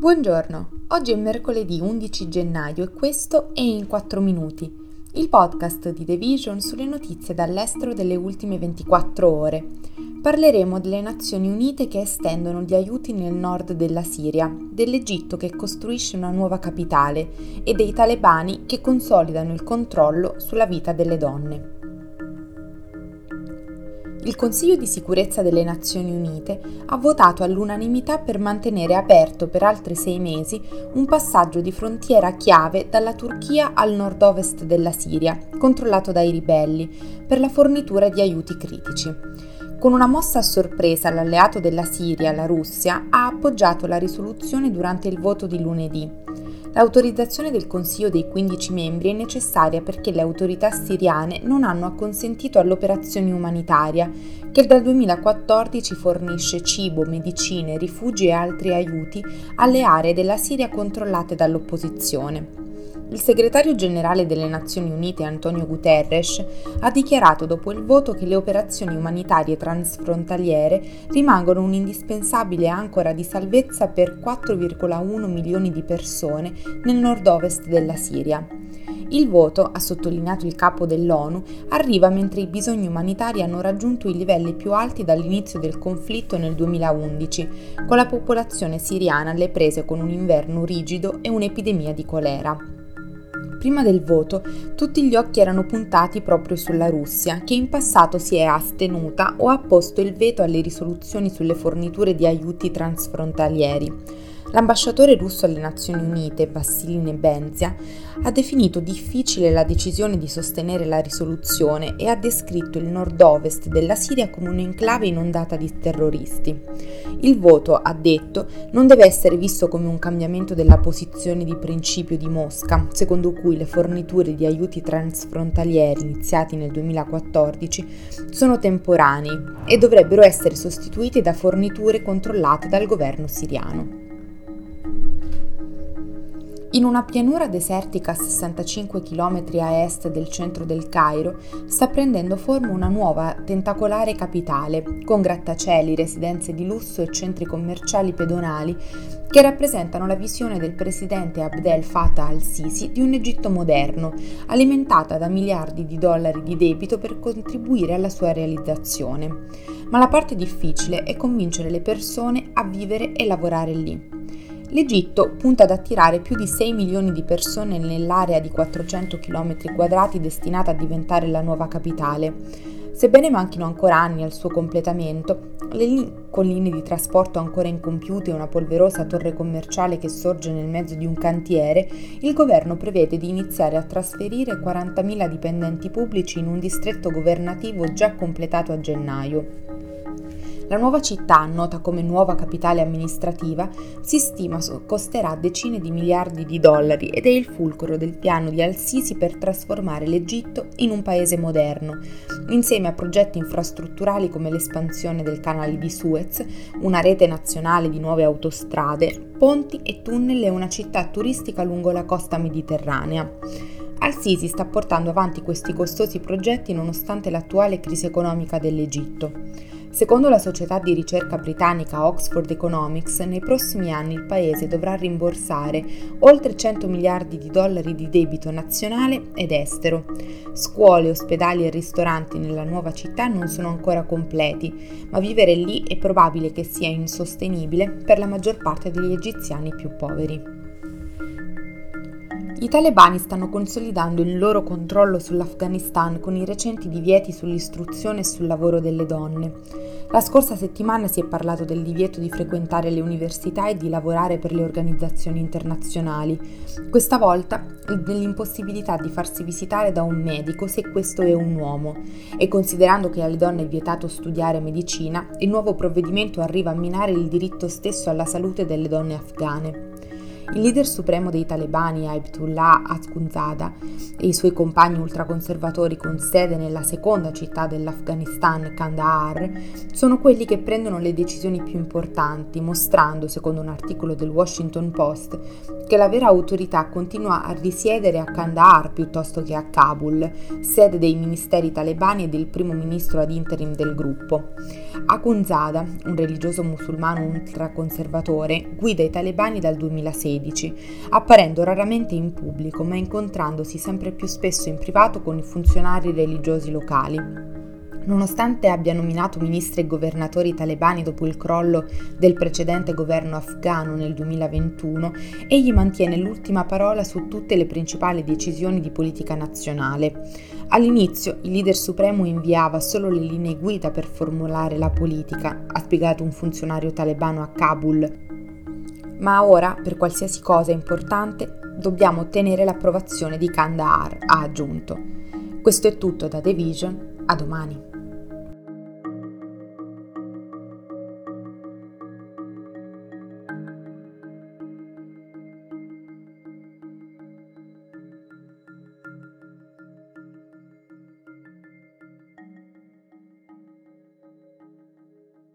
Buongiorno, oggi è mercoledì 11 gennaio e questo è In 4 Minuti, il podcast di The Vision sulle notizie dall'estero delle ultime 24 ore. Parleremo delle Nazioni Unite che estendono gli aiuti nel nord della Siria, dell'Egitto che costruisce una nuova capitale e dei talebani che consolidano il controllo sulla vita delle donne. Il Consiglio di sicurezza delle Nazioni Unite ha votato all'unanimità per mantenere aperto per altri sei mesi un passaggio di frontiera chiave dalla Turchia al nord-ovest della Siria, controllato dai ribelli, per la fornitura di aiuti critici. Con una mossa a sorpresa l'alleato della Siria, la Russia, ha appoggiato la risoluzione durante il voto di lunedì. L'autorizzazione del Consiglio dei 15 membri è necessaria perché le autorità siriane non hanno acconsentito all'operazione umanitaria, che dal 2014 fornisce cibo, medicine, rifugi e altri aiuti alle aree della Siria controllate dall'opposizione. Il segretario generale delle Nazioni Unite Antonio Guterres ha dichiarato dopo il voto che le operazioni umanitarie transfrontaliere rimangono un'indispensabile ancora di salvezza per 4,1 milioni di persone nel nord-ovest della Siria. Il voto, ha sottolineato il capo dell'ONU, arriva mentre i bisogni umanitari hanno raggiunto i livelli più alti dall'inizio del conflitto nel 2011, con la popolazione siriana alle prese con un inverno rigido e un'epidemia di colera. Prima del voto tutti gli occhi erano puntati proprio sulla Russia, che in passato si è astenuta o ha posto il veto alle risoluzioni sulle forniture di aiuti transfrontalieri. L'ambasciatore russo alle Nazioni Unite, Vassiline Benzia, ha definito difficile la decisione di sostenere la risoluzione e ha descritto il nord-ovest della Siria come un'enclave inondata di terroristi. Il voto, ha detto, non deve essere visto come un cambiamento della posizione di principio di Mosca, secondo cui le forniture di aiuti transfrontalieri iniziati nel 2014 sono temporanei e dovrebbero essere sostituiti da forniture controllate dal governo siriano. In una pianura desertica a 65 km a est del centro del Cairo sta prendendo forma una nuova tentacolare capitale, con grattacieli, residenze di lusso e centri commerciali pedonali che rappresentano la visione del presidente Abdel Fattah al-Sisi di un Egitto moderno, alimentata da miliardi di dollari di debito per contribuire alla sua realizzazione. Ma la parte difficile è convincere le persone a vivere e lavorare lì. L'Egitto punta ad attirare più di 6 milioni di persone nell'area di 400 km quadrati destinata a diventare la nuova capitale. Sebbene manchino ancora anni al suo completamento, le colline di trasporto ancora incompiute e una polverosa torre commerciale che sorge nel mezzo di un cantiere, il governo prevede di iniziare a trasferire 40.000 dipendenti pubblici in un distretto governativo già completato a gennaio. La nuova città, nota come nuova capitale amministrativa, si stima costerà decine di miliardi di dollari ed è il fulcro del piano di Al-Sisi per trasformare l'Egitto in un paese moderno, insieme a progetti infrastrutturali come l'espansione del canale di Suez, una rete nazionale di nuove autostrade, ponti e tunnel e una città turistica lungo la costa mediterranea. Al-Sisi sta portando avanti questi costosi progetti nonostante l'attuale crisi economica dell'Egitto. Secondo la società di ricerca britannica Oxford Economics, nei prossimi anni il paese dovrà rimborsare oltre 100 miliardi di dollari di debito nazionale ed estero. Scuole, ospedali e ristoranti nella nuova città non sono ancora completi, ma vivere lì è probabile che sia insostenibile per la maggior parte degli egiziani più poveri. I talebani stanno consolidando il loro controllo sull'Afghanistan con i recenti divieti sull'istruzione e sul lavoro delle donne. La scorsa settimana si è parlato del divieto di frequentare le università e di lavorare per le organizzazioni internazionali. Questa volta dell'impossibilità di farsi visitare da un medico se questo è un uomo. E considerando che alle donne è vietato studiare medicina, il nuovo provvedimento arriva a minare il diritto stesso alla salute delle donne afghane. Il leader supremo dei talebani, Aibtullah Akhundzada, e i suoi compagni ultraconservatori con sede nella seconda città dell'Afghanistan, Kandahar, sono quelli che prendono le decisioni più importanti, mostrando, secondo un articolo del Washington Post, che la vera autorità continua a risiedere a Kandahar piuttosto che a Kabul, sede dei ministeri talebani e del primo ministro ad interim del gruppo. Akhundzada, un religioso musulmano ultraconservatore, guida i talebani dal 2016, apparendo raramente in pubblico ma incontrandosi sempre più spesso in privato con i funzionari religiosi locali. Nonostante abbia nominato ministri e governatori talebani dopo il crollo del precedente governo afghano nel 2021, egli mantiene l'ultima parola su tutte le principali decisioni di politica nazionale. All'inizio il leader supremo inviava solo le linee guida per formulare la politica, ha spiegato un funzionario talebano a Kabul. Ma ora, per qualsiasi cosa importante, dobbiamo ottenere l'approvazione di Kandahar, ha aggiunto. Questo è tutto da The Vision, a domani.